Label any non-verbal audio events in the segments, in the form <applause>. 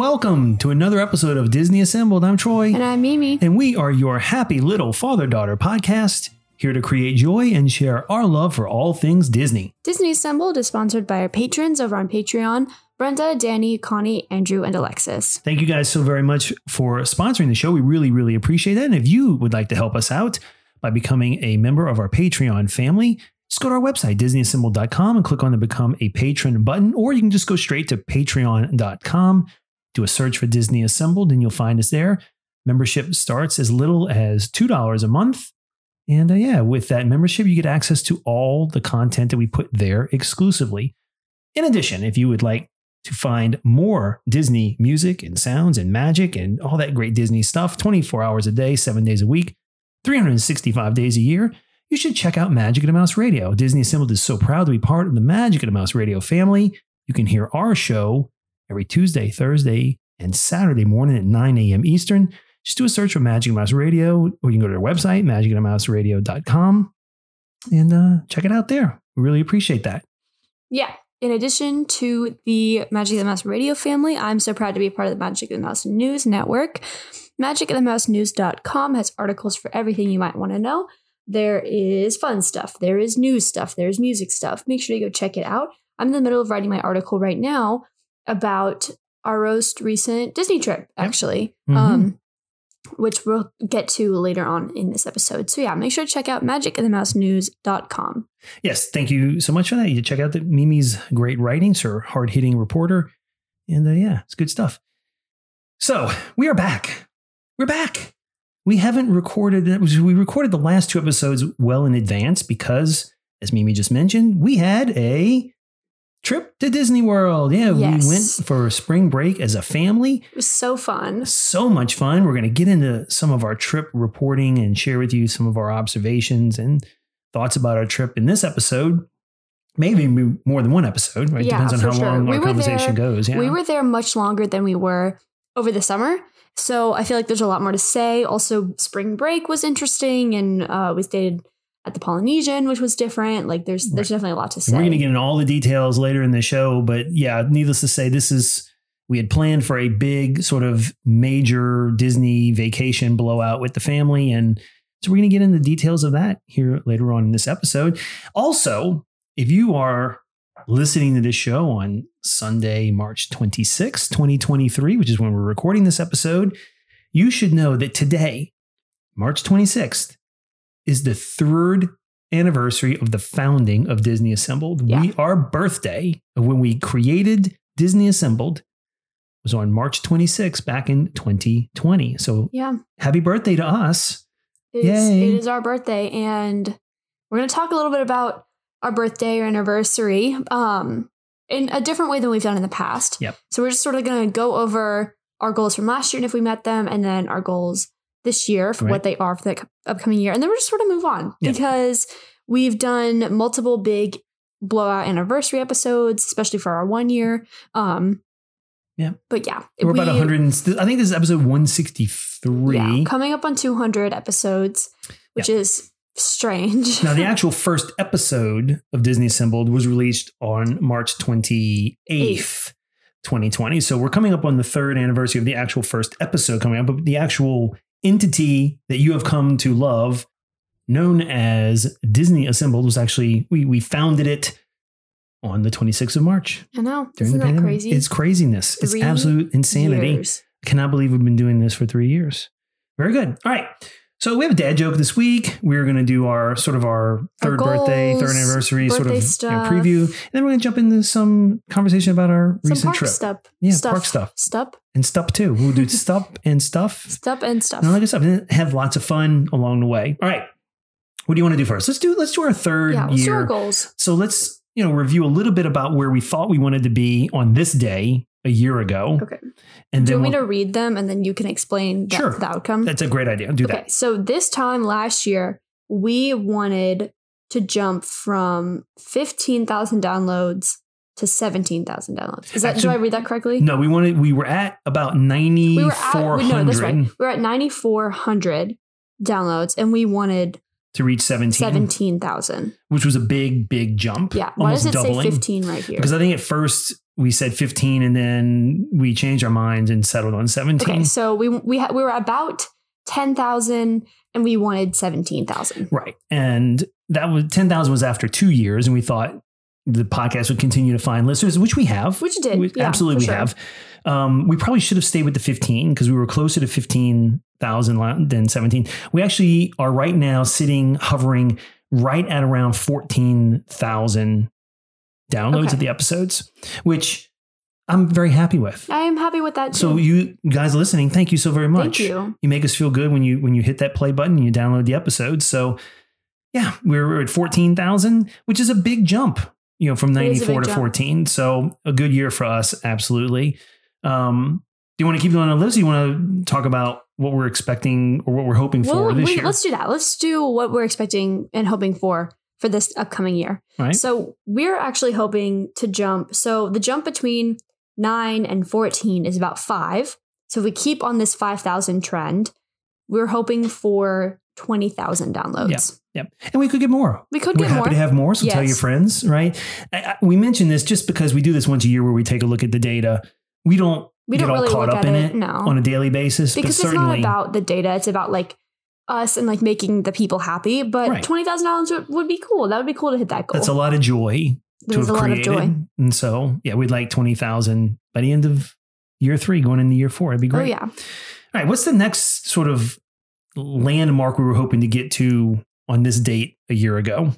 Welcome to another episode of Disney Assembled. I'm Troy, And I'm Mimi. and we are your happy little father daughter podcast, here to create joy and share our love for all things Disney. Disney Assembled is sponsored by our patrons over on Patreon Brenda, Danny, Connie, Andrew, and Alexis. Thank you guys so very much for sponsoring the show. We really, really appreciate that. And if you would like to help us out by becoming a member of our Patreon family, just go to our website, disneyassembled.com, and click on the Become a Patron button, or you can just go straight to patreon.com, do a search for Disney Assembled, and you'll find us there. Membership starts as little as $2 a month. And uh, yeah, with that membership, you get access to all the content that we put there exclusively. In addition, if you would like to find more Disney music and sounds and magic and all that great Disney stuff 24 hours a day, seven days a week, 365 days a year, you should check out Magic of a Mouse Radio. Disney Assembled is so proud to be part of the Magic of a Mouse Radio family. You can hear our show every Tuesday, Thursday, and Saturday morning at 9 a.m. Eastern. Just do a search for Magic Mouse Radio, or you can go to their website, magicofthemouseradio.com, and uh, check it out there. We really appreciate that. Yeah. In addition to the Magic the Mouse radio family, I'm so proud to be part of the Magic the Mouse News Network. MagicoftheMouseNews.com has articles for everything you might want to know. There is fun stuff, there is news stuff, there's music stuff. Make sure you go check it out. I'm in the middle of writing my article right now about our most recent Disney trip, actually. Mhm. Um, which we'll get to later on in this episode. So yeah, make sure to check out magicofthemousenews.com. Yes, thank you so much for that. You check out the Mimi's great writings, her hard hitting reporter. And uh, yeah, it's good stuff. So we are back. We're back. We haven't recorded, we recorded the last two episodes well in advance because, as Mimi just mentioned, we had a trip to Disney World. Yeah, Yes. we went for a spring break as a family. It was so fun. So much fun. We're going to get into some of our trip reporting and share with you some of our observations and thoughts about our trip in this episode. Maybe more than one episode, right? Yeah, Depends on how sure. long We our conversation there- goes. Yeah. We were there much longer than we were over the summer. So I feel like there's a lot more to say. Also, spring break was interesting and uh, we stayed at the Polynesian, which was different. Like there's there's definitely a lot to say. We're going to get into all the details later in the show, but yeah, needless to say, this is we had planned for a big sort of major Disney vacation blowout with the family, and so we're going to get into the details of that here later on in this episode. Also, if you are listening to this show on Sunday, March 26, 2023, which is when we're recording this episode, you should know that today, March 26th, is the third anniversary of the founding of Disney Assembled. Yeah. We our birthday when we created Disney Assembled was on March 26th back in 2020. So yeah, happy birthday to us. it is, Yay. it is our birthday, and we're going to talk a little bit about our birthday or anniversary um, in a different way than we've done in the past. Yep. So we're just sort of going to go over our goals from last year and if we met them, and then our goals this year for Right. what they are for the upcoming year. And then we're just sort of move on Yeah. because we've done multiple big blowout anniversary episodes, especially for our one year. Um, Yeah. But yeah, We're about 100. and I think this is episode 163. Yeah, coming up on 200 episodes, which is strange. Now, the <laughs> actual first episode of Disney Assembled was released on March 28th, Eighth. 2020. So we're coming up on the third anniversary of the actual first episode coming up, but the actual entity that you have come to love, known as Disney Assembled, was actually, we, we founded it on the 26th of March. I know. during Isn't the that pandemic. crazy? It's craziness. Three it's absolute insanity. Years. I cannot believe we've been doing this for three years. Very good. All right. So we have a dad joke this week. We're going to do our sort of our third birthday, goals, third anniversary sort of birthday you know, preview, and then we're going to jump into some conversation about our Some recent trip stuff. Yeah, stuff. park stuff. Stuff. and stuff too. We'll do stuff <laughs> and stuff Stuff and stuff. and all that good stuff, and have lots of fun along the way. All right, what do you want to do first? Let's do let's do our third yeah, our year. goals. So let's you know review a little bit about where we thought we wanted to be on this day a year ago, Okay. and Do you want me we'll- to read them and then you can explain the, Sure. the outcome? that's a great idea. Do okay. that. So this time last year, we wanted to jump from 15,000 downloads to 17,000 downloads. Is that, Actually- do I read that correctly? No, we wanted we were at about ninety we were at, no, that's right. We were at 9,400 downloads and we wanted to reach seventeen, 17,000. which was a big big jump. Yeah. Why almost does it doubling. say 15 right here? Because I think at first we said 15 and then we changed our minds and settled on 17. Okay. So we, we, ha- we were about 10,000 and we wanted 17,000. Right. And that was 10,000 was after two years. And we thought the podcast would continue to find listeners, which we have. Which it did. We- Yeah, absolutely, we sure. have. Um, we probably should have stayed with the 15 because we were closer to 15,000 la- than 17. We actually are right now sitting, hovering right at around 14,000 downloads Okay. of the episodes, which I'm very happy with. I am happy with that too. So you guys listening, thank you so very much. Thank you. You make us feel good when you when you hit that play button and you download the episodes. So yeah, we're at 14,000, which is a big jump, you know, from It is a 94 to jump. 14. So a good year for us, absolutely. Um, do you want to keep going on list? Or you want to talk about what we're expecting or what we're hoping for Well, this we- year? let's do that. Let's do what we're expecting and hoping for for this upcoming year. Right? So we're actually hoping to jump. So the jump between nine and 14 is about five. So if we keep on this 5,000 trend, we're hoping for 20,000 downloads. Yep. And we could get more. We could We're happy more. to have more. So tell your friends, right? I, I, we mentioned this just because we do this once a year where we take a look at the data. We don't we get don't all really caught look up at in it, it no. on a daily basis. because it's not about the data. It's about like us and like making the people happy. But Right. $20,000 would, would be cool. That would be cool to hit that goal. that's a lot of joy There's to have lot of created. joy. And so, yeah, we'd like 20,000 by the end of year three, going into year four. It'd be great. Oh, great. yeah. All right. What's the next sort of landmark we were hoping to get to on this date a year ago?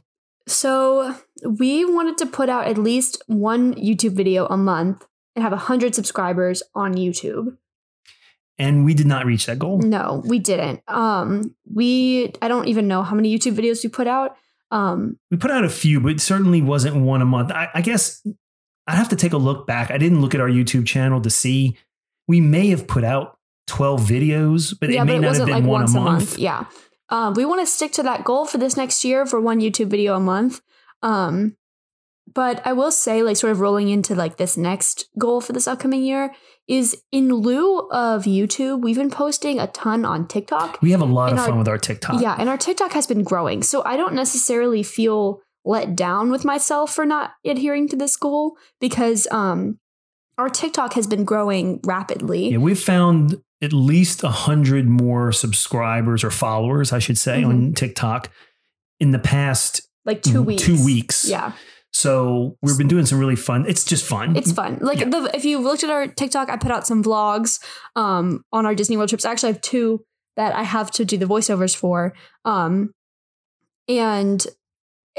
So we wanted to put out at least one YouTube video a month and have 100 subscribers on YouTube. And we did not reach that goal. No, we didn't. Um, we I don't even know how many YouTube videos we put out. Um, We put out a few, but it certainly wasn't one a month. I, I guess I'd have to take a look back. I didn't look at our YouTube channel to see. We may have put out 12 videos, but yeah, it may but it not have wasn't been like one once a month. Yeah. Um, we want to stick to that goal for this next year for one YouTube video a month. Um, but I will say, like, sort of rolling into like this next goal for this upcoming year is in lieu of YouTube, we've been posting a ton on TikTok. We have a lot In of our- fun with our TikTok. Yeah, and our TikTok has been growing. So I don't necessarily feel let down with myself for not adhering to this goal because um our TikTok has been growing rapidly. Yeah, we've found at least a hundred more subscribers or followers, I should say, on TikTok in the past Like 2 weeks. Mm-hmm. two weeks. Yeah. So we've been doing some really fun. It's just fun. It's fun. Like Yeah. the if you looked at our TikTok, I put out some vlogs um on our Disney World trips. I actually have two that I have to do the voiceovers for. Um and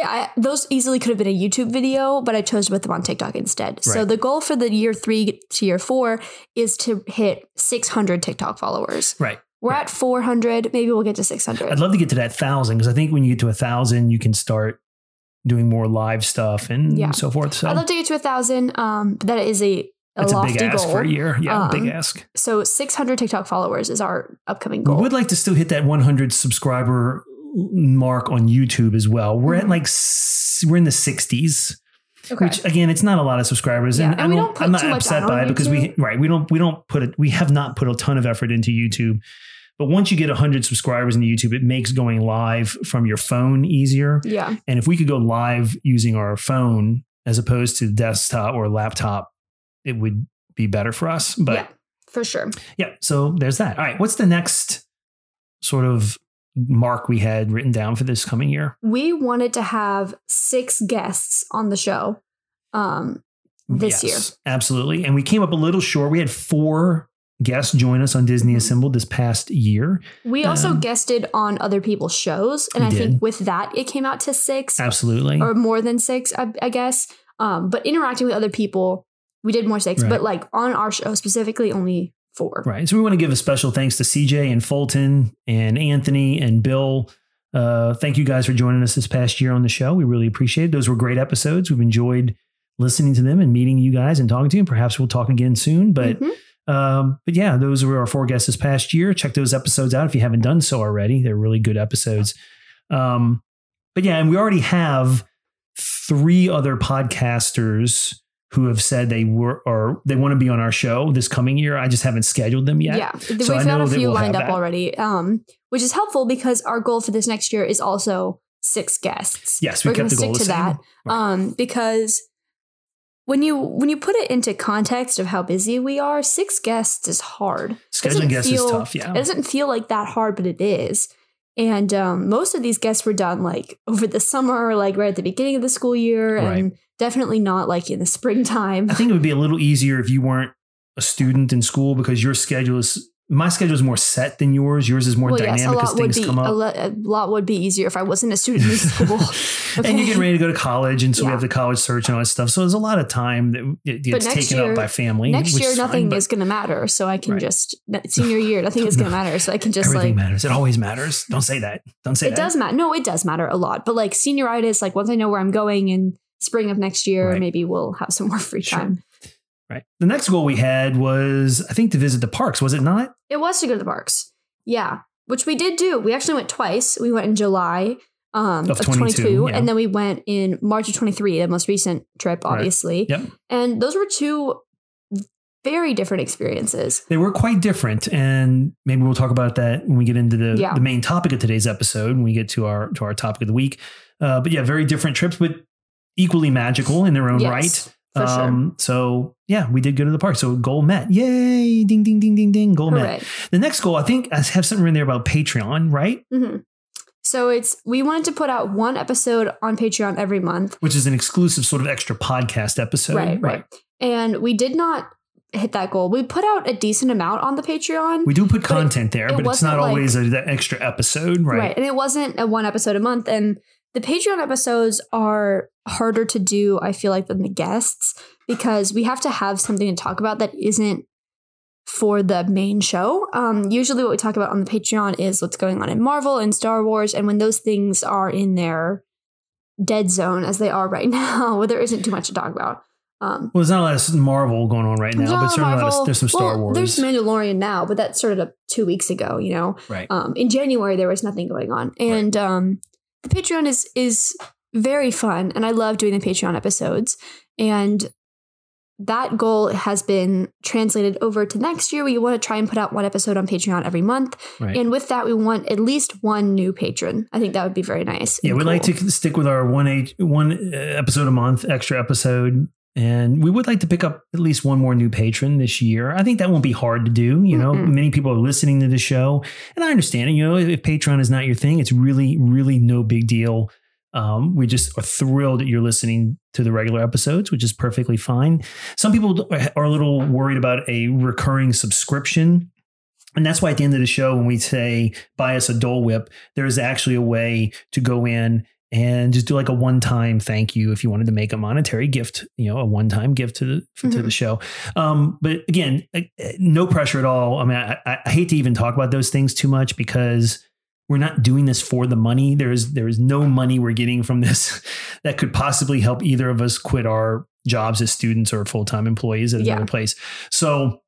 I, those easily could have been a YouTube video, but I chose to put them on TikTok instead. So the goal for the year three to year four is to hit 600 TikTok followers. right. We're Right. at 400. Maybe we'll get to 600. I'd love to get to that thousand because I think when you get to a thousand, you can start doing more live stuff and Yeah. so forth. So I'd love to get to a thousand. Um, that is a, a that's a lofty big ask goal. for a year. Yeah, big Um, ask. So 600 TikTok followers is our upcoming goal. We would like to still hit that 100 subscriber mark on YouTube as well. We're at Mhm. like we're in the 60s. okay. which again it's not a lot of subscribers Yeah, and, and we don't, i'm not upset by it because we right we don't we don't put it we have not put a ton of effort into youtube but once you get 100 subscribers into youtube it makes going live from your phone easier yeah. and if we could go live using our phone as opposed to desktop or laptop it would be better for us but yeah, for sure. yeah so there's that all right what's the next sort of mark we had written down for this coming year We wanted to have six guests on the show um, this year. Absolutely. And we came up a little short. We had four guests join us on Disney Assembled this past year. We also Um, guested on other people's shows, and I did. think with that it came out to six Absolutely. or more than six, I, I guess. Um, but interacting with other people, we did more six. Right. But like on our show specifically, only four. Right. So we want to give a special thanks to CJ and Fulton and Anthony and Bill. Uh, thank you guys for joining us this past year on the show. We really appreciate it. Those were great episodes. We've enjoyed listening to them and meeting you guys and talking to you. And perhaps we'll talk again soon. But Mhm. Um, but yeah, those were our four guests this past year. Check those episodes out if you haven't done so already. They're really good episodes. Um, but yeah, and we already have three other podcasters who have said they were or they want to be on our show this coming year. I just haven't scheduled them yet. Yeah, we've got a few we'll lined up that. already, um, which is helpful because our goal for this next year is also six guests. Yes, we We're kept gonna the stick to same. that. Right. Um, because when you when you put it into context of how busy we are, six guests is hard. Scheduling guests is tough. Yeah. It doesn't feel like that hard, but it is. And um, most of these guests were done like over the summer, like right at the beginning of the school year, and definitely not like in the springtime. I think it would be a little easier if you weren't a student in school because your schedule is my schedule is more set than yours. Yours is more well, yes, a dynamic as lot would things be come a, up. lo- a lot would be easier if I wasn't a student in <laughs> school. Okay. and you're getting ready to go to college, and so we have the college search and all that stuff. So there's a lot of time that it gets taken year- up by family. Next year, is fine, nothing but is going to matter. So I can Right. just senior year, <laughs> nothing is going to matter. So I can just everything like matters. It always matters. Don't say that. Don't say it that. does matter. No, it does matter a lot. But like senioritis, like once I know where I'm going in spring of next year, Right. maybe we'll have some more free Sure. time. Right. The next goal we had was, I think, to visit the parks. Was it not? It was to go to the parks. Yeah, which we did do. We actually went twice. We went in July um, Of of, 22, 22, yeah. and then we went in March of 23, the most recent trip, Right. obviously. Yep. And those were two very different experiences. They were quite different, and maybe we'll talk about that when we get into the, Yeah. the main topic of today's episode. When we get to our to our topic of the week, uh, but yeah, very different trips, but equally magical in their own Yes, right. For sure. Um, so yeah, we did go to the park. So goal met. Yay! Ding ding ding ding ding. Goal met. The next goal, I think, I have something in there about Patreon, right? hmm So it's we wanted to put out one episode on Patreon every month. Which is an exclusive sort of extra podcast episode. right, right. And we did not hit that goal. We put out a decent amount on the Patreon. We do put content there, it but it's not like- always a, that extra episode, right? right. And it wasn't a one episode a month. And the Patreon episodes are harder to do, I feel like, than the guests because we have to have something to talk about that isn't for the main show. Um, usually, what we talk about on the Patreon is what's going on in Marvel and Star Wars. And when those things are in their dead zone, as they are right <laughs> now, where there isn't too much to talk about. Um, Well, there's not a lot of Marvel going on right now, but certainly of, there's some Star Well, Wars. There's Mandalorian now, but that started up two weeks ago, you know? right. um, in January there was nothing going on, and um, the Patreon is is very fun, and I love doing the Patreon episodes. And that goal has been translated over to next year. We want to try and put out one episode on Patreon every month, right. and with that, we want at least one new patron. I think that would be very nice. yeah, we'd like to stick with our one age, one uh, episode a month, extra episode. And we would like to pick up at least one more new patron this year. I think that won't be hard to do. You know, Mm-mm. many people are listening to the show, and I understand it. You know, if, if Patreon is not your thing, it's really, really no big deal. Um, we just are thrilled that you're listening to the regular episodes, which is perfectly fine. Some people are a little worried about a recurring subscription. And that's why at the end of the show, when we say buy us a Dole Whip, there is actually a way to go in and just do like a one-time thank you if you wanted to make a monetary gift, you know, a one-time gift to the to Mhm. the show. Um, but again, uh, no pressure at all. I mean, I, I hate to even talk about those things too much because we're not doing this for the money. There is there is no money we're getting from this <laughs> that could possibly help either of us quit our jobs as students or full-time employees at Yeah. another place. So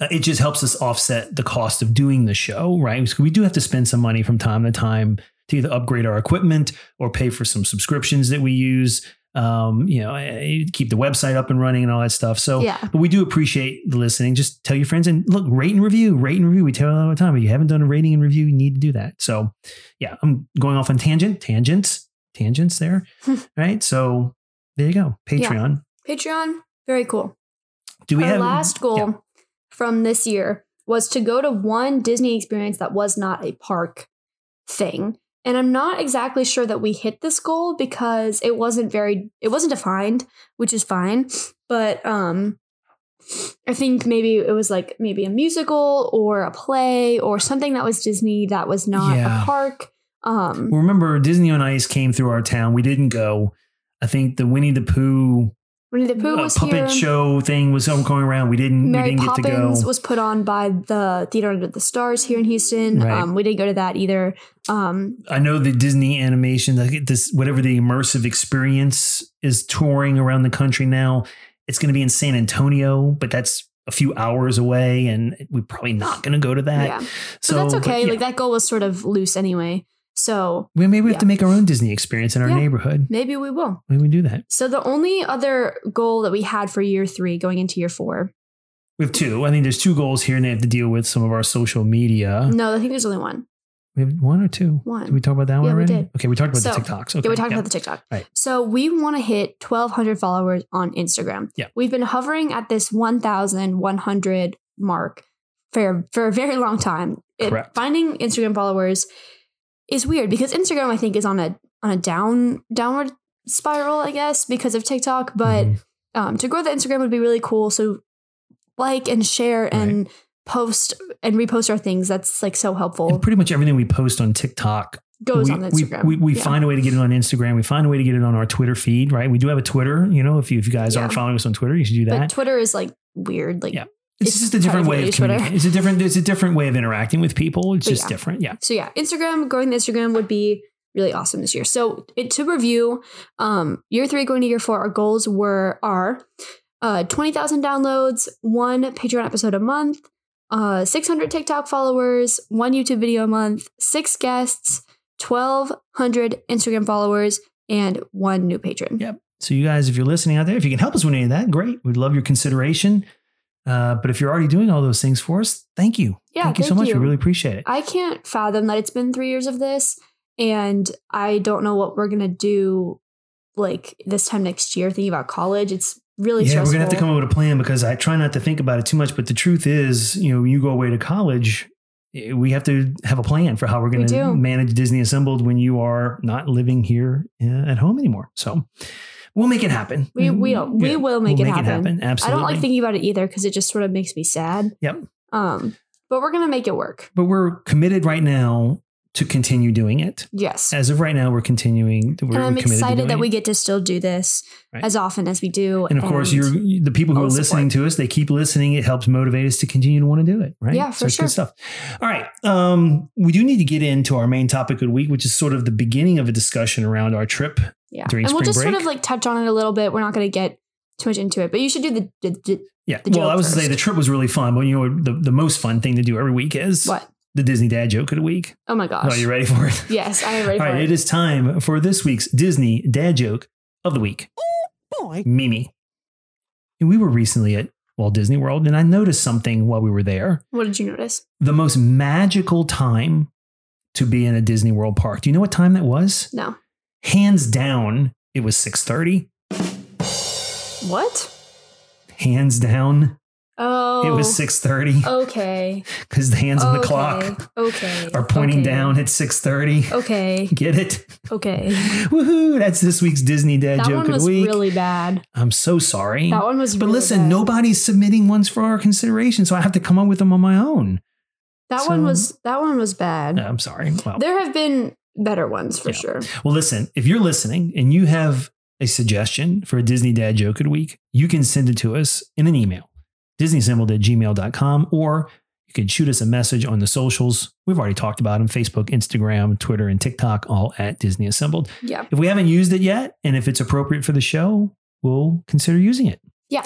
uh, it just helps us offset the cost of doing the show, right? So we do have to spend some money from time to time to either upgrade our equipment or pay for some subscriptions that we use. Um, you know, eh, keep the website up and running and all that stuff. So, Yeah. but we do appreciate the listening. Just tell your friends and look, rate and review, rate and review. We tell you all the time. If you haven't done a rating and review, you need to do that. So, yeah, I'm going off on tangent, tangents, tangents there, <laughs> right? So there you go, Yeah. Patreon. Patreon, very cool. Do we Our have last goal yeah. from this year was to go to one Disney experience that was not a park thing. And I'm not exactly sure that we hit this goal because it wasn't very it wasn't defined, which is fine. But um I think maybe it was like maybe a musical or a play or something that was Disney that was not Yeah. a park. Um, Well, remember, Disney on Ice came through our town. We didn't go. I think the Winnie the Pooh Winnie the Pooh uh, was puppet here. show thing was going around. We didn't. Mary we didn't get to Poppins go. was put on by the Theater Under the Stars here in Houston. Right. Um, we didn't go to that either. Um, I know the Disney animation, like this whatever the immersive experience is touring around the country now. It's going to be in San Antonio, but that's a few hours away, and we're probably not going to go to that. yeah, So but that's but okay. yeah. Like that goal was sort of loose anyway. So we maybe we have to make our own Disney experience in our Yeah. neighborhood. maybe we will. Maybe we do that. So the only other goal that we had for year three going into year four. We have two. I think there's two goals here, and they have to deal with some of our social media. No, I think there's only one. We have one or two. One. Did we talk about that one Yeah, we already? did. Okay, we talked about So, the TikToks. Okay, yeah, we talked yeah. about the TikTok. Right. So we want to hit 1,200 followers on Instagram. Yeah. We've been hovering at this 1,100 mark for, for a very long time. It- Correct. finding Instagram followers is weird because Instagram, I think, is on a on a down downward spiral, I guess, because of TikTok. But Mhm. um, to grow the Instagram would be really cool. So like and share and post and repost our things. That's like so helpful. And pretty much everything we post on TikTok Goes we, on we- Instagram. We, we, Yeah. find a way to get it on Instagram. We find a way to get it on our Twitter feed, right? We do have a Twitter. You know, if you, if you guys Yeah. aren't following us on Twitter, you should do But that. Twitter is like weird. Like Yeah. It's, it's just a different way of communicating. It's a different. It's a different way of interacting with people. It's But just yeah. different. Yeah. So yeah, Instagram, growing the Instagram would be really awesome this year. So it, to review, um, year three going to year four, our goals were are uh, twenty thousand downloads, one Patreon episode a month, uh, six hundred TikTok followers, one YouTube video a month, six guests, twelve hundred Instagram followers, and one new patron. Yep. So you guys, if you're listening out there, if you can help us with any of that, great. We'd love your consideration. Uh, but if you're already doing all those things for us, thank you. Yeah, thank you so much. you. We really appreciate it. I can't fathom that it's been three years of this, and I don't know what we're gonna do like this time next year. Thinking about college, it's really yeah, stressful. we're gonna have to come up with a plan because I try not to think about it too much. But the truth is, you know, when you go away to college, we have to have a plan for how we're going We to manage Disney Assembled when you are not living here uh, at home anymore. So we'll make it happen. We Mm, will. We yeah, will make we'll it happen. I Absolutely. don't like thinking about it either because it just sort of makes me sad. Yep. Um, but we're gonna make it work. but we're committed right now to continue doing it. Yes. As of right now, we're continuing. We're, and I'm we're to excited doing that we get to still do this Right. as often as we do. And of course, you're the people who are I'll listening to us. They keep listening. It helps motivate us to continue to want to do it. Right? Yeah, So for it's sure. good stuff. All right. Um, we do need to get into our main topic of the week, which is sort of the beginning of a discussion around our trip. Yeah. during and we'll spring just sort of like touch on it a little bit. We're not gonna get too much into it, but you should do the, the, the Yeah. The well, I was to say the trip was really fun, but you know the the most fun thing to do every week is what? the Disney Dad joke of the week. Oh my gosh. Are you ready for it? <laughs> Yes, I am ready All for right, it. it is time for this week's Disney dad joke of the week. Oh boy. Mimi. We were recently at Walt Disney World, and I noticed something while we were there. What did you notice? The most magical time to be in a Disney World park. Do you know what time that was? No. Hands down, it was 6:30. What? Hands down, Oh. it was 6:30 Okay. <laughs> because the hands on the clock Okay. are pointing okay. down at 6:30. Okay. Get it? Okay. <laughs> Woohoo! That's this week's Disney dad That joke one of the week. really bad. I'm so sorry. That one was But really listen, bad. nobody's submitting ones for our consideration, so I have to come up with them on my own. That so- one was that one was bad. I'm sorry. Well, There have been better ones for Yeah. sure. well, listen, if you're listening and you have a suggestion for a Disney Dad joke of the week, you can send it to us in an email, disneyassembled at gmail.com, or you can shoot us a message on the socials. We've already talked about them Facebook, Instagram, Twitter, and TikTok, all at Disney Assembled. Yeah. If we haven't used it yet, and if it's appropriate for the show, we'll consider using it. Yeah.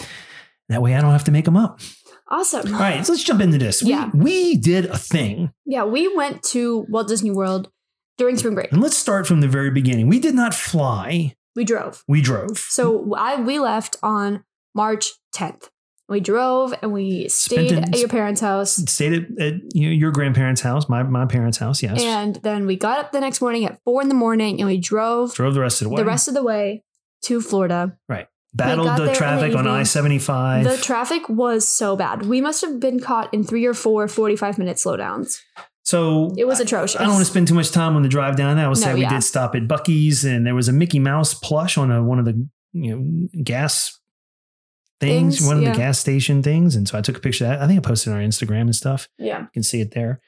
That way I don't have to make them up. Awesome. All right, so let's jump into this. We- Yeah. we did a thing Yeah, we went to Walt Disney World during spring break. And let's start from the very beginning. We did not fly, We drove. we drove. So I we left on March 10th. We drove and we stayed it- at your parents' house. Stayed at, at you know, your grandparents' house, my, my parents' house, yes. And then we got up the next morning at four in the morning and we drove drove the rest of the way. the rest of the way to Florida. Right. Battled the traffic the on. I 75. The traffic was so bad. We must have been caught in three or four 45 minute slowdowns. So It was I- atrocious. I don't want to spend too much time on the drive down. I will say No, we yeah. did stop at Buc-ee's and there was a Mickey Mouse plush on a, one of the you know gas things, Things, one of the gas station things. And so I took a picture of that. I think I posted on our Instagram and stuff. Yeah. You can see it there.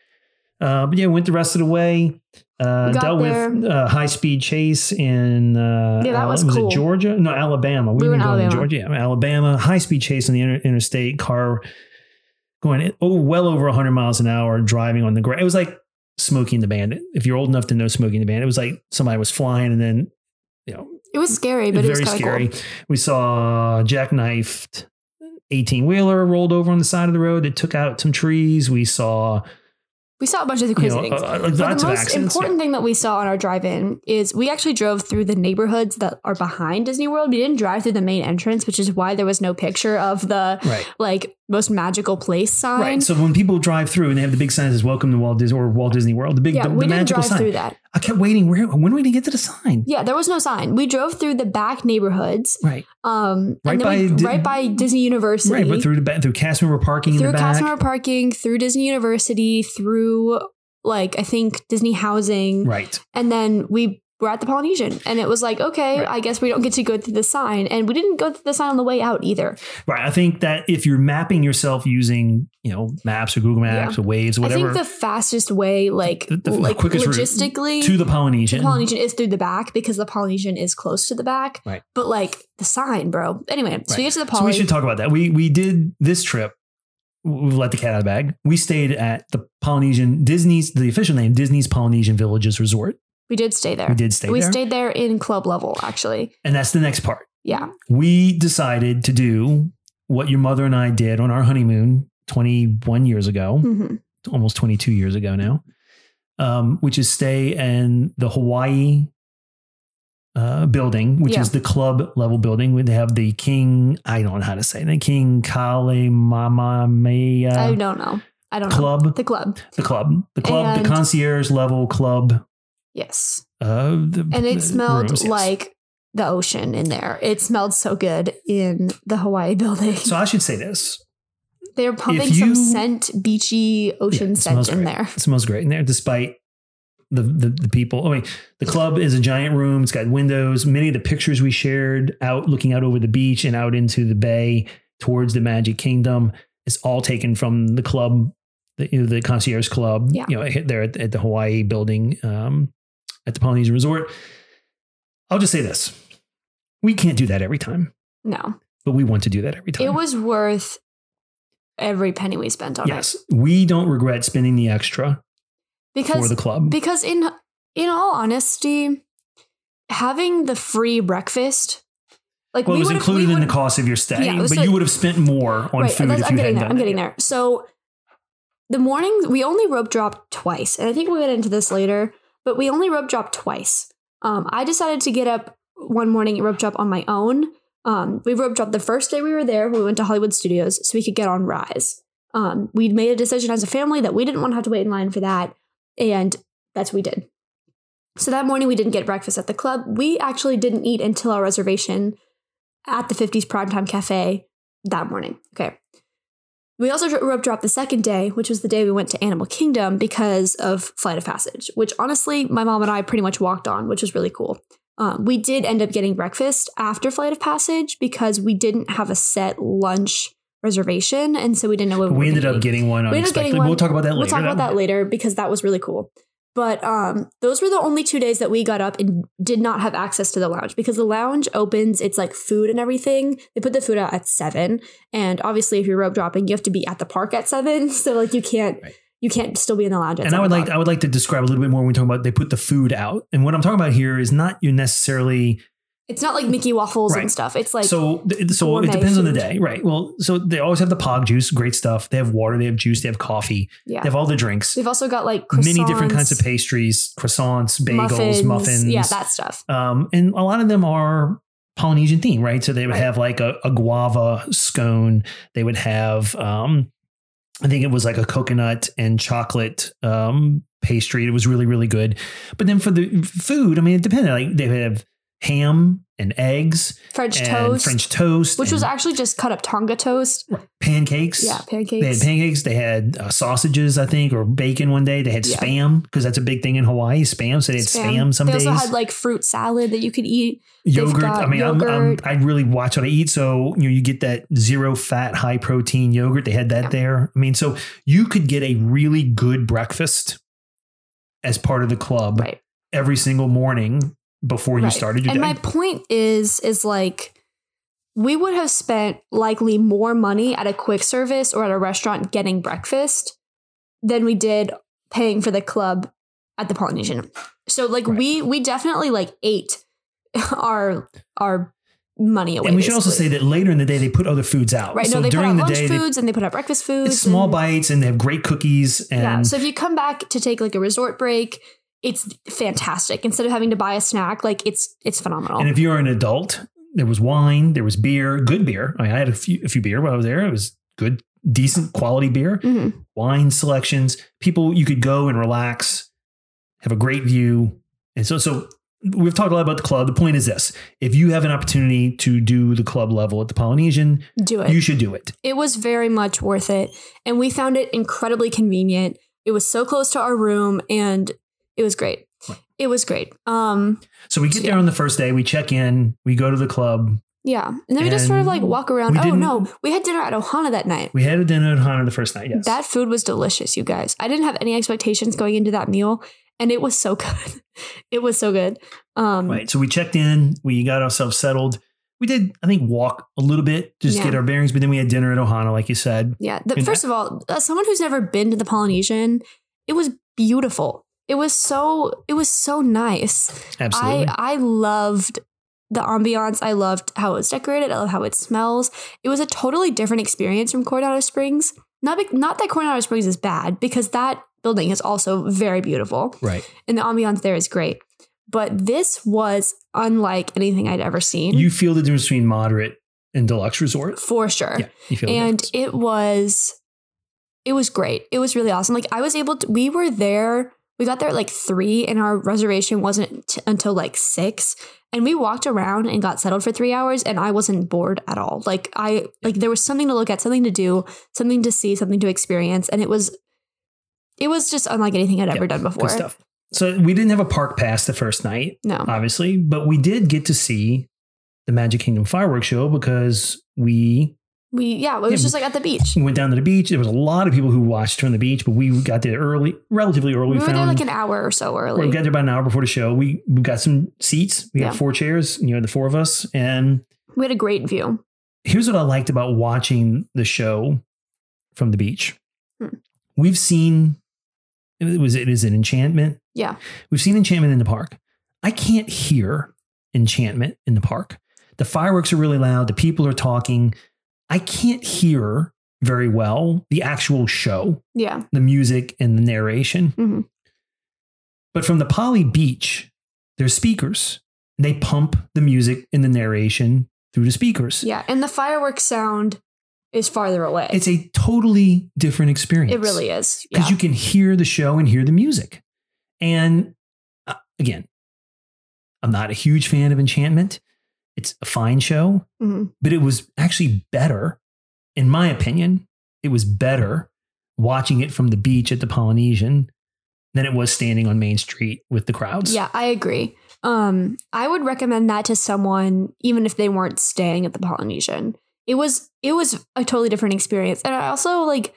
Uh, but yeah, went the rest of the way. Uh, dealt there. with uh, high speed chase in uh, Yeah, that was was cool. it Georgia? No, Alabama. We, We were in Alabama. Georgia. Yeah, Alabama. High speed chase on the inter- interstate. Car going oh, well over 100 miles an hour, driving on the ground. It was like Smokey and the Bandit. If you're old enough to know Smokey and the Bandit, it was like somebody was flying and then you know It was scary, but it was very scary. cool. We saw jackknifed 18 wheeler rolled over on the side of the road that took out some trees. We saw We saw a bunch of the you crazy know, things. uh, But the most accidents. important thing that we saw on our drive-in is we actually drove through the neighborhoods that are behind Disney World. We didn't drive through the main entrance, which is why there was no picture of the Right. like most magical place sign. Right. So when people drive through and they have the big signs that says "Welcome to Walt Disney" or Walt Disney World, the big, yeah, the, we the didn't magical drive sign. through that. I kept waiting. Where? When are we gonna get to the sign? Yeah, there was no sign. We drove through the back neighborhoods, Right. um, Right and then by we, Di- right by Disney University, Right. But through the back, through cast member parking in through the back. customer parking, through Disney University, through like I think Disney housing, Right. and then we were at the Polynesian, and it was like, okay, Right. I guess we don't get to go through the sign, and we didn't go through the sign on the way out either. Right. I think that if you're mapping yourself using, you know, maps or Google Maps or Waze or I think the fastest way, like The- the like quickest route logistically, to the Polynesian, the Polynesian is through the back because the Polynesian is close to the back. Right. But like the sign, bro. Anyway, so we get to the So we should talk about that. We we did this trip. We've let the cat out of the bag. We stayed at the Polynesian Disney's the official name Disney's Polynesian Villages Resort. We did stay there. We did stay we there, stayed there in club level, actually. and that's the next part. Yeah. We decided to do what your mother and I did on our honeymoon 21 years ago, hmm almost 22 years ago now, um, which is stay in the Hawaii uh, building, which Yeah. is the club level building. They have the King, I don't know how to say it, the King Kale Mama I don't know. I don't know. club. The club. The club, the club, And- the concierge level club. Yes. Uh, the, And it smelled rooms, yes. like the ocean in there. It smelled so good in the Hawaii <laughs> building. So I should say this. They're pumping you- some scent, beachy ocean Yeah, scent in great. there. It smells great in there, despite the, the the people. I mean, the club is a giant room. It's got windows. Many of the pictures we shared out, looking out over the beach and out into the bay towards the Magic Kingdom, is all taken from the club, the, you know, the concierge club. Yeah. You know, there at, at the Hawaii building um, at the Polynesian Resort. I'll just say this: we can't do that every time, No. but we want to do that every time. It was worth every penny we spent on yes, it. Yes. We don't regret spending the extra for Because the club. because in in all honesty, having the free breakfast like Well, it was included in the cost of your stay, Yeah, but like- you would have spent more on right, food if I'm you getting there. I'm getting there. So the morning we only rope dropped twice, and I think we'll get into this later. But we only rope dropped twice. Um, I decided to get up one morning and rope drop on my own. Um, we rope dropped the first day we were there. We went to Hollywood Studios so we could get on Rise. Um, we'd made a decision as a family that we didn't want to have to wait in line for that, and that's what we did. So that morning we didn't get breakfast at the club. We actually didn't eat until our reservation at the 50s Primetime Cafe that morning. Okay. We also rope dropped the second day, which was the day we went to Animal Kingdom because of Flight of Passage, which honestly, my mom and I pretty much walked on, which was really cool. Um, we did end up getting breakfast after Flight of Passage because we didn't have a set lunch reservation, and so we didn't know what We were ended up eat. getting one We ended up getting one. We'll talk about that later. We'll talk about that later because that was really cool. But um, those were the only two days that we got up and did not have access to the lounge because the lounge opens, it's like food and everything. They put the food out at seven, and obviously, if you're rope dropping, you have to be at the park at seven. <laughs> So like you can't Right. you can't still be in the lounge. At And I 7 would like. I would like to describe a little bit more when we talk about they put the food out. And what I'm talking about here is not you necessarily it's not like Mickey waffles Right. and stuff. It's like so so it depends on the day, right? Well, so they always have the pog juice, great stuff. They have water, they have juice, they have coffee, yeah. they have all the drinks. They've also got like Many different kinds of pastries, croissants, bagels, muffins, yeah, that stuff. Um, and a lot of them are Polynesian themed, right? So they would Right. have like a, a guava scone. They would have, um, I think it was like a coconut and chocolate um, pastry. It was really, really good. But then for the food, I mean, it depended. Like they would have ham and eggs French and toast, French toast, which was actually just cut up Tonga toast. pancakes. Yeah, pancakes. They had pancakes. They had uh, sausages, I think, or bacon one day. They had Yeah. spam because that's a big thing in Hawaii. Spam. So they had spam, some they days. They also had like fruit salad that you could eat. yogurt. I mean, I'm, I'm. I really watch what I eat. So you know, you get that zero fat, high protein yogurt. They had that Yeah. there. I mean, so you could get a really good breakfast as part of the club Right. every single morning before you started your and day. my point is is like we would have spent likely more money at a quick service or at a restaurant getting breakfast than we did paying for the club at the Polynesian. So like Right. we we definitely like ate <laughs> our our money away. and we should also say that later in the day they put other foods out. right. so no, they put during out the lunch day, they- foods and they put out breakfast foods. it's small and- bites and they have great cookies. And yeah. So if you come back to take like a resort break, it's fantastic. Instead of having to buy a snack, like it's it's phenomenal. And if you're an adult, there was wine, there was beer, good beer. I, mean, I had a few, a few beer while I was there. It was good, decent quality beer, Mhm. wine selections. People, you could go and relax, have a great view. And so, so we've talked a lot about the club. The point is this: if you have an opportunity to do the club level at the Polynesian, Do it. you should do it. it was very much worth it and we found it incredibly convenient it was so close to our room and it was great it was great um So we get there on the first day, we check in, we go to the club. yeah and then we just sort of like walk around oh no we had dinner at ohana that night We had a dinner at Ohana the first night. Yes, that food was delicious you guys i didn't have any expectations going into that meal and it was so <laughs> good it was so good um Right. So we checked in, we got ourselves settled. We did, I think, walk a little bit, just Yeah. get our bearings, but then we had dinner at Ohana, like you said. Yeah. The, And first of all, as someone who's never been to the Polynesian, it was beautiful. It was so it was so nice. Absolutely. I I loved the ambiance. I loved how it was decorated. I love how it smells. It was a totally different experience from Coronado Springs. Not not that Coronado Springs is bad because that building is also very beautiful right. and the ambiance there is great. But this was unlike anything I'd ever seen. You feel the difference between moderate and deluxe resort. for sure. Yeah. You feel and it was it was great it was really awesome like i was able to we were there we got there at like three and our reservation wasn't t- until like six. And we walked around and got settled for three hours and i wasn't bored at all. Like i like there was something to look at something to do something to see something to experience and it was it was just unlike anything i'd ever Yeah, done before. Good stuff. So we didn't have a park pass the first night, no. obviously, but we did get to see the Magic Kingdom fireworks show because we we yeah it was Yeah, just like at the beach we went down to the beach. There was a lot of people who watched from the beach, but we got there early, relatively early. we were there like an hour or so early we got there about an hour before the show. We, we got some seats. We Yeah. got four chairs, you know, the four of us. And we had a great view here's what I liked about watching the show from the beach. Hmm. We've seen it was it is an enchantment. yeah We've seen enchantment in the park. I can't hear enchantment in the park. The fireworks are really loud. The people are talking. I can't hear very well the actual show, yeah the music and the narration. Mhm. But from the Poly Beach, there's speakers. They pump the music and the narration through the speakers. yeah and the fireworks sound is farther away It's a totally different experience. It really is. Because Yeah. you can hear the show and hear the music. And uh, again, I'm not a huge fan of Enchantment. It's a fine show, Mhm. but it was actually better, in my opinion, it was better watching it from the beach at the Polynesian than it was standing on Main Street with the crowds. Yeah, I agree. Um, I would recommend that to someone, even if they weren't staying at the Polynesian. It was it was a totally different experience, and I also like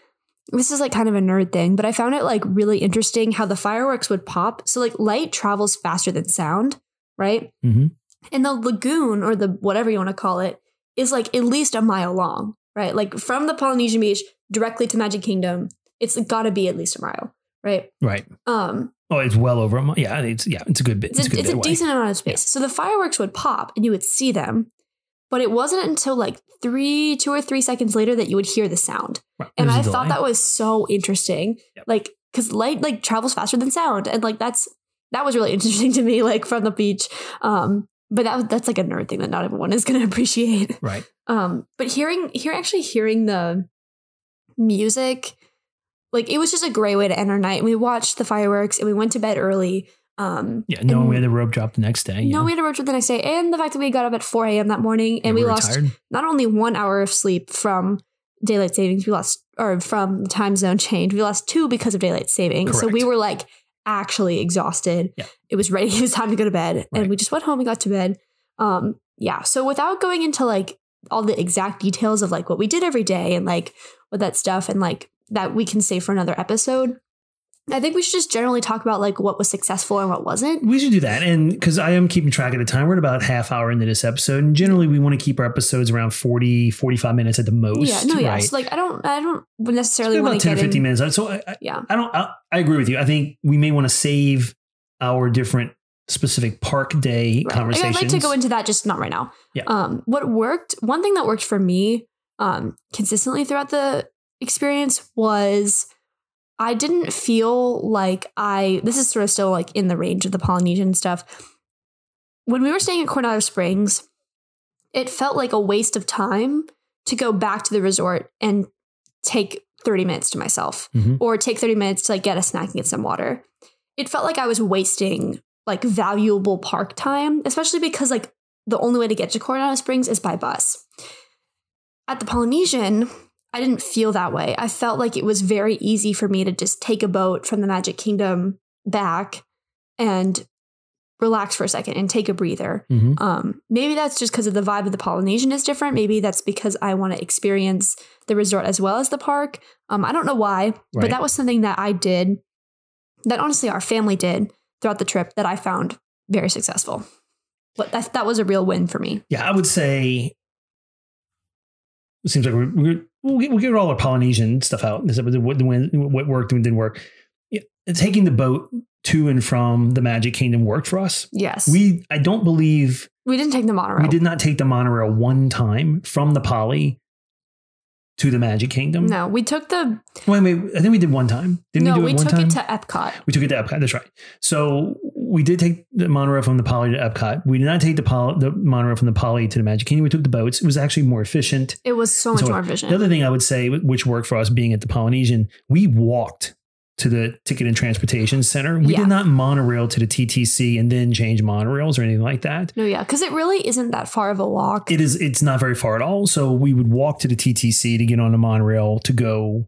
this is like kind of a nerd thing, but I found it like really interesting how the fireworks would pop. So like light travels faster than sound, right? Mhm. And the lagoon or the whatever you want to call it is like at least a mile long, right? Like from the Polynesian beach directly to Magic Kingdom, it's got to be at least a mile, right? Right. Um, Oh, it's well over a mile. Yeah, it's yeah, it's a good bit. it's a, It's, a, good it's bit a decent amount of space. So the fireworks would pop and you would see them, but it wasn't until like three, two or three seconds later that you would hear the sound. Right. And There's I thought that was so interesting. Yep. Like, because light like travels faster than sound. And like that's that was really <laughs> interesting to me, like from the beach. Um, but that that's like a nerd thing that not everyone is gonna <laughs> appreciate. right. Um, but hearing here actually hearing the music, like it was just a great way to end our night. And we watched the fireworks and we went to bed early. Um, Yeah, no, And- we had the rope drop the next day. no, we had a rope drop the next day, and the fact that we got up at 4 a.m. that morning and Yeah, we, were lost tired. not only one hour of sleep from daylight savings, we lost, or from time zone change, we lost two because of daylight savings. So we were like actually exhausted. Yeah. It was ready. <laughs> It was time to go to bed. Right. And we just went home and got to bed. Um, yeah. So without going into like all the exact details of like what we did every day and like what that stuff and like that we can save for another episode. I think we should just generally talk about like what was successful and what wasn't. We should do that. And because I am keeping track of the time, we're at about half hour into this episode. And generally, we want to keep our episodes around 40, 45 minutes at the most. yeah, no, yeah. So like I don't I don't necessarily want to 10 get or 15 in. minutes. So I, I, Yeah. I don't, I, I agree with you. I think we may want to save our different specific park day Right. Conversations. I'd like to go into that, just not right now. Yeah. Um, what worked? One thing that worked for me, um, consistently throughout the experience was I didn't feel like I. This is sort of still like in the range of the Polynesian stuff. When we were staying at Coronado Springs, it felt like a waste of time to go back to the resort and take 30 minutes to myself Mhm. or take 30 minutes to like get a snack and get some water. It felt like I was wasting like valuable park time, especially because like the only way to get to Coronado Springs is by bus. At the Polynesian, I didn't feel that way. I felt like it was very easy for me to just take a boat from the Magic Kingdom back and relax for a second and take a breather. Mhm. Um, maybe that's just because of the vibe of the Polynesian is different. Maybe that's because I want to experience the resort as well as the park. Um, I don't know why, but that was something that I did, that honestly our family did throughout the trip that I found very successful. But that, that was a real win for me. Yeah, I would say it seems like we're, we're we'll, get, we'll get all our Polynesian stuff out. This is what, what worked and didn't work. Yeah, taking the boat to and from the Magic Kingdom worked for us. Yes. We, We I don't believe we didn't take the monorail. we did not take the monorail one time from the Poly to the Magic Kingdom. No, we took the Wait, wait. I think we did one time. Didn't no, we do we it one took it to Epcot. we took it to Epcot. That's right. So we did take the monorail from the Poly to Epcot. We did not take the, Poly, the monorail from the Poly to the Magic Kingdom. We took the boats. It was actually more efficient. It was so much So more efficient. The other thing I would say, which worked for us being at the Polynesian, we walked to the Ticket and Transportation Center. We Yeah. did not monorail to the TTC and then change monorails or anything like that. no, yeah, because it really isn't that far of a walk. It is. It's not very far at all. So we would walk to the TTC to get on the monorail to go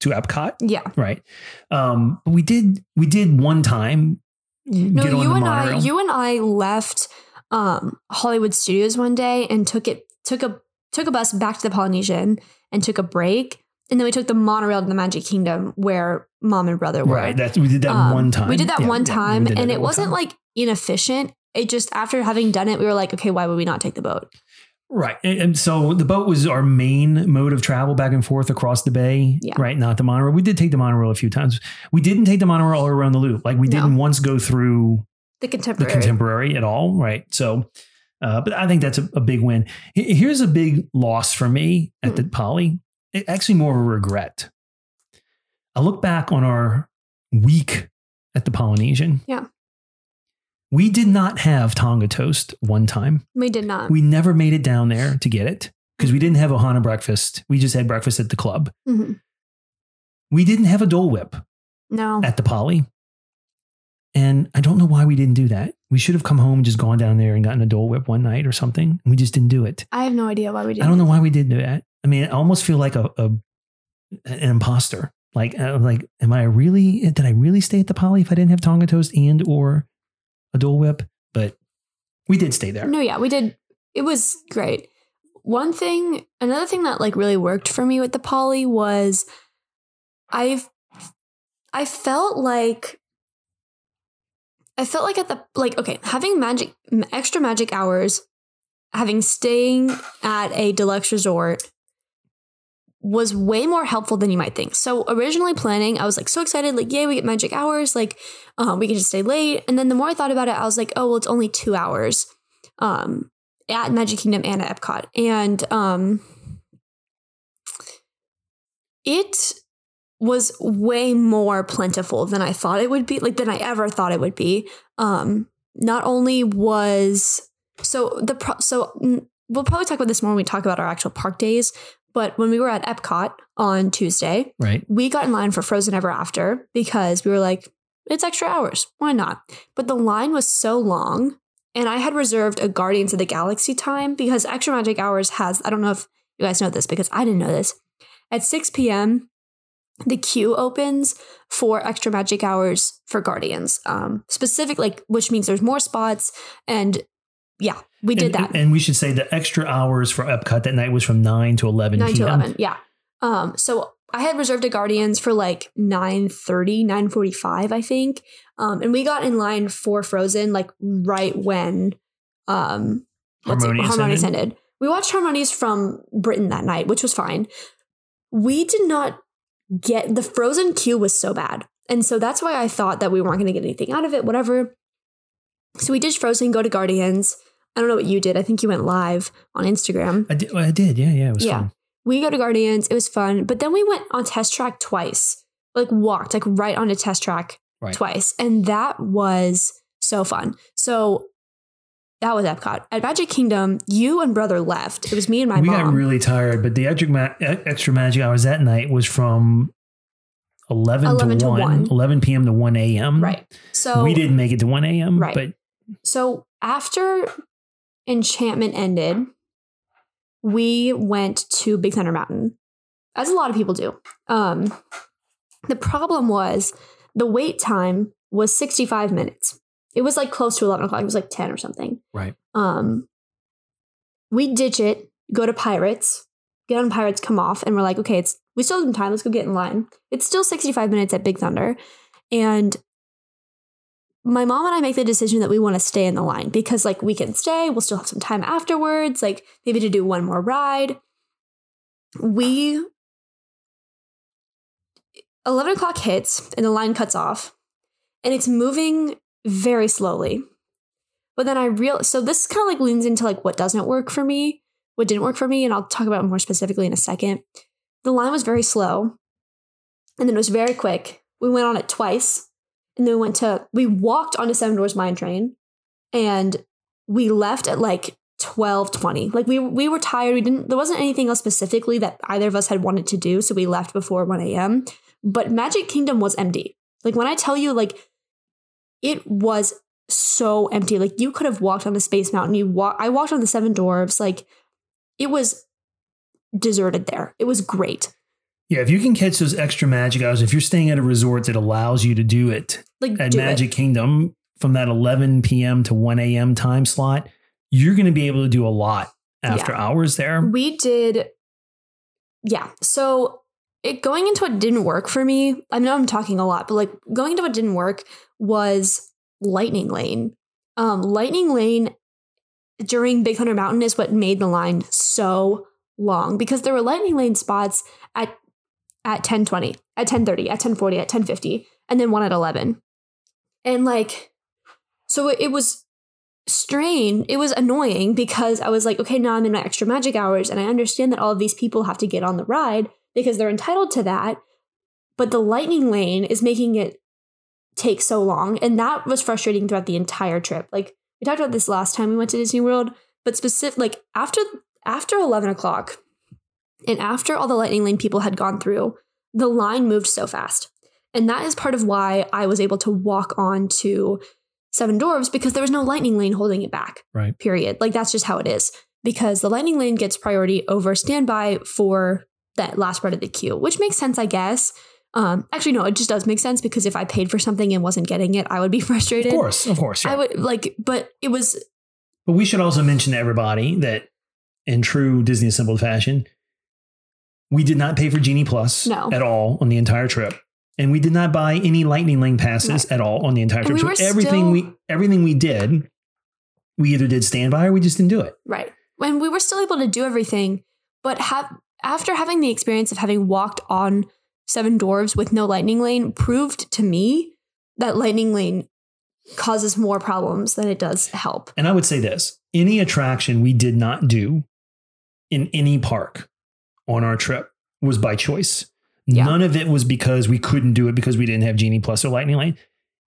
to Epcot. yeah. Right. Um, we did. We did one time. No, you and monorail. I, you and I left um, Hollywood Studios one day and took it took a took a bus back to the Polynesian and took a break, and then we took the monorail to the Magic Kingdom where mom and brother were. right. That's we did that Um, one time. We did that Yeah, one time, that and it wasn't time. like inefficient. It just after having done it, we were like, okay, why would we not take the boat? Right. And, so the boat was our main mode of travel back and forth across the bay. Yeah. Right. Not the monorail. We did take the monorail a few times. We didn't take the monorail all around the loop. Like we No. didn't once go through The the contemporary. contemporary at all. Right. So, uh, but I think that's a, a big win. Here's a big loss for me at Hmm. the Poly. Actually, more of a regret. I look back on our week at the Polynesian. Yeah. We did not have Tonga toast one time. we did not. We never made it down there to get it because we didn't have Ohana breakfast. We just had breakfast at the club. Mhm. We didn't have a Dole Whip No. at the Poly. And I don't know why we didn't do that. We should have come home and just gone down there and gotten a Dole Whip one night or something. We just didn't do it. I have no idea why we did. I don't know why we didn't do that. I mean, I almost feel like a, a an imposter. Like, uh, like, am I really? Did I really stay at the Poly if I didn't have Tonga toast and or a Dole Whip? But we did stay there. No, yeah, we did. It was great. One thing, another thing that like really worked for me with the poly was I've I felt like I felt like at the like okay, having magic extra magic hours, having staying at a deluxe resort was way more helpful than you might think. So originally planning, I was like so excited, like yay, we get magic hours, like um, we can just stay late. And then the more I thought about it, I was like, oh well, it's only two hours um, at Magic Kingdom and at Epcot, and um, it was way more plentiful than I thought it would be, like than I ever thought it would be. Um, not only was so the pro- so we'll probably talk about this more when we talk about our actual park days. But when we were at Epcot on Tuesday, Right. we got in line for Frozen Ever After because we were like, It's extra hours. Why not? But the line was so long, and I had reserved a Guardians of the Galaxy time because Extra Magic Hours has, I don't know if you guys know this because I didn't know this. At 6 p.m., the queue opens for extra magic hours for guardians um specific like which means there's more spots and yeah we did and, that. And we should say the extra hours for Epcot that night was from 9 to 11 9 p.m. to 11 yeah. Um so i had reserved a guardians for like 9.30 9.45 i think. Um and we got in line for frozen like right when um what's it- Harmonious harmonious ended? ended. We watched harmonious from britain that night which was fine. We did not get the frozen queue was so bad. And so that's why i thought that we weren't going to get anything out of it whatever. So we did frozen go to guardians i don't know what you did i think you went live on instagram I did, I did. Yeah, yeah. It was Yeah. fun. we go to Guardians. It was fun. But then we went on test track twice, like walked like right on a test track Right. twice. And that was so fun. So that was Epcot. At Magic Kingdom, you and brother left. It was me and my we mom. got really tired, but the extra, ma- extra magic hours that night was from 11, 11 to, to 1, 1. 11 p.m. to 1 a.m. right. So we didn't make it to 1 a.m. Right. But So after Enchantment ended, we went to Big Thunder Mountain, as a lot of people do. Um, the problem was the wait time was 65 minutes. It was like close to 11 o'clock. It was like 10 or something. Right. Um, we ditch it, go to Pirates, get on Pirates, come off, and we're like, okay, it's we still have some time. Let's go get in line. It's still 65 minutes at Big Thunder. And my mom and I make the decision that we want to stay in the line because like we can stay, we'll still have some time afterwards, like maybe to do one more ride. We 11 o'clock hits and the line cuts off and it's moving very slowly. But then I real so this kind of like leans into like what doesn't work for me, what didn't work for me, and I'll talk about more specifically in a second. The line was very slow, and then it was very quick. We went on it twice, and then we went to we walked onto Seven Dwarfs Mine Train, and we left at like twelve twenty. Like we we were tired. We didn't. There wasn't anything else specifically that either of us had wanted to do, so we left before one a.m. But Magic Kingdom was empty. Like when I tell you, like it was so empty. Like you could have walked on the Space Mountain. You walk. I walked on the Seven Dwarfs. Like it was deserted there. It was great. Yeah, if you can catch those extra magic hours, if you're staying at a resort that allows you to do it Like at do Magic it. Kingdom from that 11 p.m. to 1 a.m. time slot, you're going to be able to do a lot after hours there. We did. Yeah. So it going into what didn't work for me. I know I'm talking a lot, but like going into what didn't work was Lightning Lane. Um, Lightning Lane during Big Thunder Mountain is what made the line so long because there were Lightning Lane spots at at 1020, at 1030, at 1040, at 1050, and then one at 11. And like, so it, was strain. It was annoying because I was like, okay, now I'm in my extra magic hours, and I understand that all of these people have to get on the ride because they're entitled to that. But the lightning lane is making it take so long. And that was frustrating throughout the entire trip. Like we talked about this last time we went to Disney World, but specific like after after 11 o'clock and after all the lightning lane people had gone through, the line moved so fast. And that is part of why I was able to walk on to Seven Dwarves because there was no lightning lane holding it back. Right. Period. Like that's just how it is. Because the lightning lane gets priority over standby for that last part of the queue, which makes sense, I guess. Um, actually, no, it just does make sense because if I paid for something and wasn't getting it, I would be <laughs> frustrated. Of course, of course. yeah. I would like, but it was But we should also mention to everybody that in true Disney assembled fashion, we did not pay for Genie Plus No. at all on the entire trip. And we did not buy any Lightning Lane passes at all on the entire trip. we so everything still- we everything we did, we either did standby or we just didn't do it. right. When we were still able to do everything, but have after having the experience of having walked on Seven Dwarves with no lightning lane proved to me that lightning lane causes more problems than it does help. And I would say this any attraction we did not do in any park on our trip was by choice. Yeah. None of it was because we couldn't do it because we didn't have Genie Plus or Lightning Lane.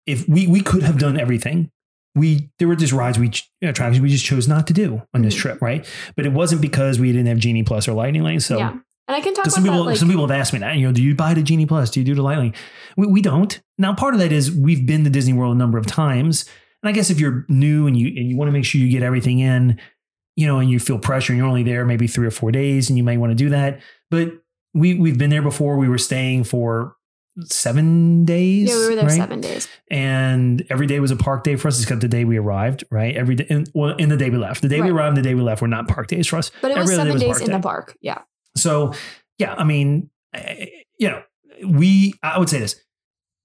If we we could have done everything, we there were just rides we attractions we just chose not to do on this Mhm. trip, right? But it wasn't because we didn't have Genie Plus or Lightning Lane. So yeah. And I can talk about some people, that. Like, some people have asked me that. You know, do you buy the Genie Plus? Do you do the Lightning? We, we don't. Now, part of that is we've been to Disney World a number of times, and I guess if you're new and you and you want to make sure you get everything in, you know, and you feel pressure, and you're only there maybe three or four days, and you might want to do that. But we we've been there before. We were staying for seven days. yeah, we were there right? seven days. and every day was a park day for us, except the day we arrived. Right, every day. And, well, in the day we left, the day we arrived, and the day we left were not park days for us. But it was Every day seven was days in the park. Yeah. So, yeah, I mean, eh, you know, we, I would say this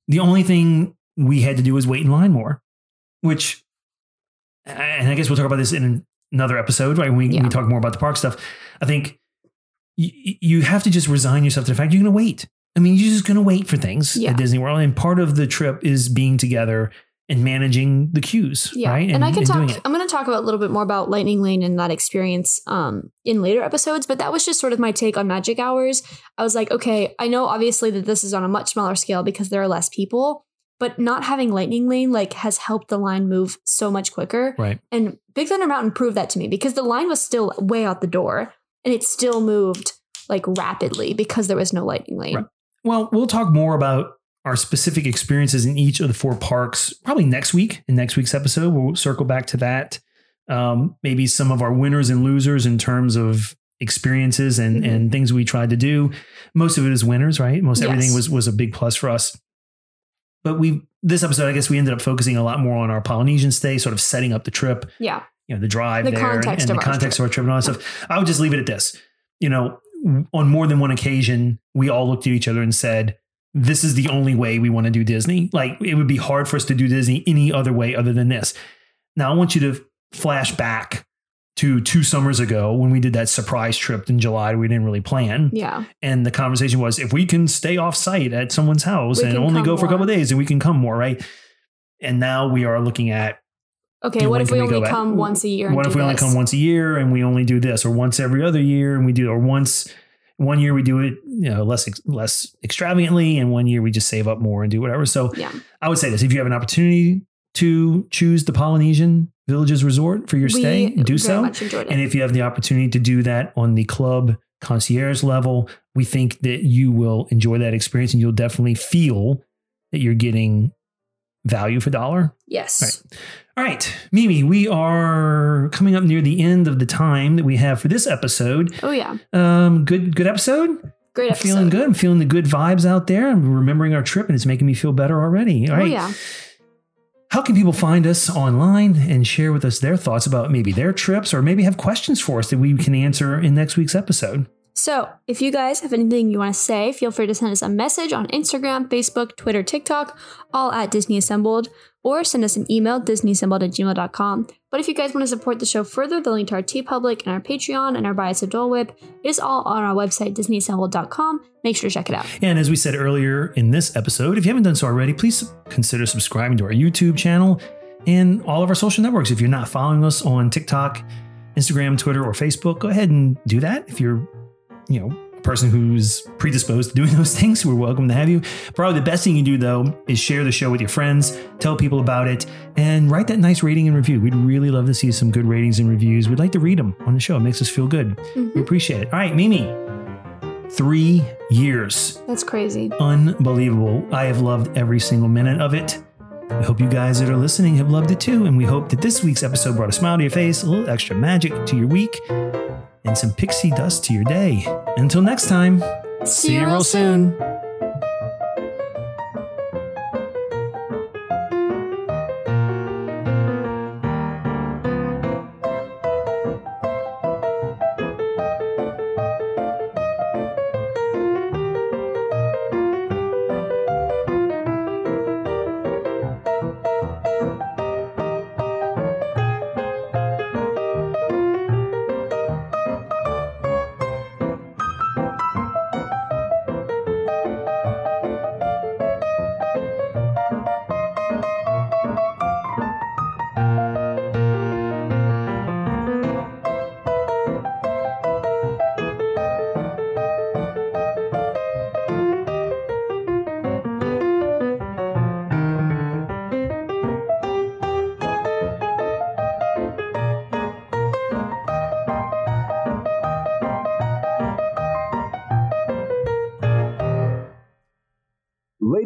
the only thing we had to do was wait in line more, which, and I guess we'll talk about this in another episode, right? When we, Yeah. we talk more about the park stuff. I think y- you have to just resign yourself to the fact you're going to wait. I mean, you're just going to wait for things Yeah. at Disney World. And part of the trip is being together and managing the queues, Yeah. right? And, I can doing talk. I'm going to talk about a little bit more about Lightning Lane and that experience um, in later episodes, but that was just sort of my take on magic hours. I was like, okay, I know obviously that this is on a much smaller scale because there are less people, but not having Lightning Lane like has helped the line move so much quicker. Right. And Big Thunder Mountain proved that to me because the line was still way out the door and it still moved like rapidly because there was no Lightning Lane. Right. Well, we'll talk more about our specific experiences in each of the four parks probably next week in next week's episode. We'll circle back to that. Um, maybe some of our winners and losers in terms of experiences and Mhm. and things we tried to do. Most of it is winners, right? Most everything Yes. was was a big plus for us. But we this episode, I guess we ended up focusing a lot more on our Polynesian stay, sort of setting up the trip Yeah. you know the drive The there and, context and of the context of our trip and all that stuff. I would just leave it at this. You know, on more than one occasion, we all looked at each other and said, "This is the only way we want to do Disney. Like it would be hard for us to do Disney any other way other than this." Now, I want you to flash back to two summers ago when we did that surprise trip in July we didn't really plan. Yeah. And the conversation was if we can stay off site at someone's house We and only go for a couple of days and we can come more, right? And now we are looking at Okay. What if we we only come once a year? What if we only come once a year and we only do this or once every other year and we do or once one year we do it you know less less extravagantly and one year we just save up more and do whatever so Yeah. i would say this if you have an opportunity to choose the polynesian villages resort for your stay do so much enjoyed it. and if you have the opportunity to do that on the club concierge level we think that you will enjoy that experience and you'll definitely feel that you're getting value for dollar yes. Right. all right, Mimi, we are coming up near the end of the time that we have for this episode. Oh yeah. Um, good, good episode. Great I'm feeling good. I'm feeling the good vibes out there. I'm remembering our trip, and it's making me feel better already. All Oh yeah. How can people find us online and share with us their thoughts about maybe their trips, or maybe have questions for us that we can answer in next week's episode? So, if you guys have anything you want to say, feel free to send us a message on Instagram, Facebook, Twitter, TikTok, all at Disney Assembled, or send us an email, disneyassembled at gmail.com. But if you guys want to support the show further, the link to our TeePublic and our Patreon and our Buy Us a Dole Whip is all on our website, disneyassembled.com. Make sure to check it out. And as we said earlier in this episode, if you haven't done so already, please consider subscribing to our YouTube channel and all of our social networks. If you're not following us on TikTok, Instagram, Twitter, or Facebook, go ahead and do that. If you're, you know, person who's predisposed to doing <laughs> those things, we're welcome to have you. Probably the best thing you do though is share the show with your friends, tell people about it, and write that nice rating and review. We'd really love to see some good ratings and reviews. We'd like to read them on the show. It makes us feel good. We Mhm. appreciate it. All right, Mimi. Three years That's crazy. unbelievable. I have loved every single minute of it. We hope you guys that are listening have loved it too. And we hope that this week's episode brought a smile to your face, a little extra magic to your week, and some pixie dust to your day. Until next time, See you real soon.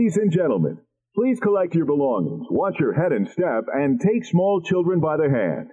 Ladies and gentlemen, please collect your belongings, watch your head and step, and take small children by the hand.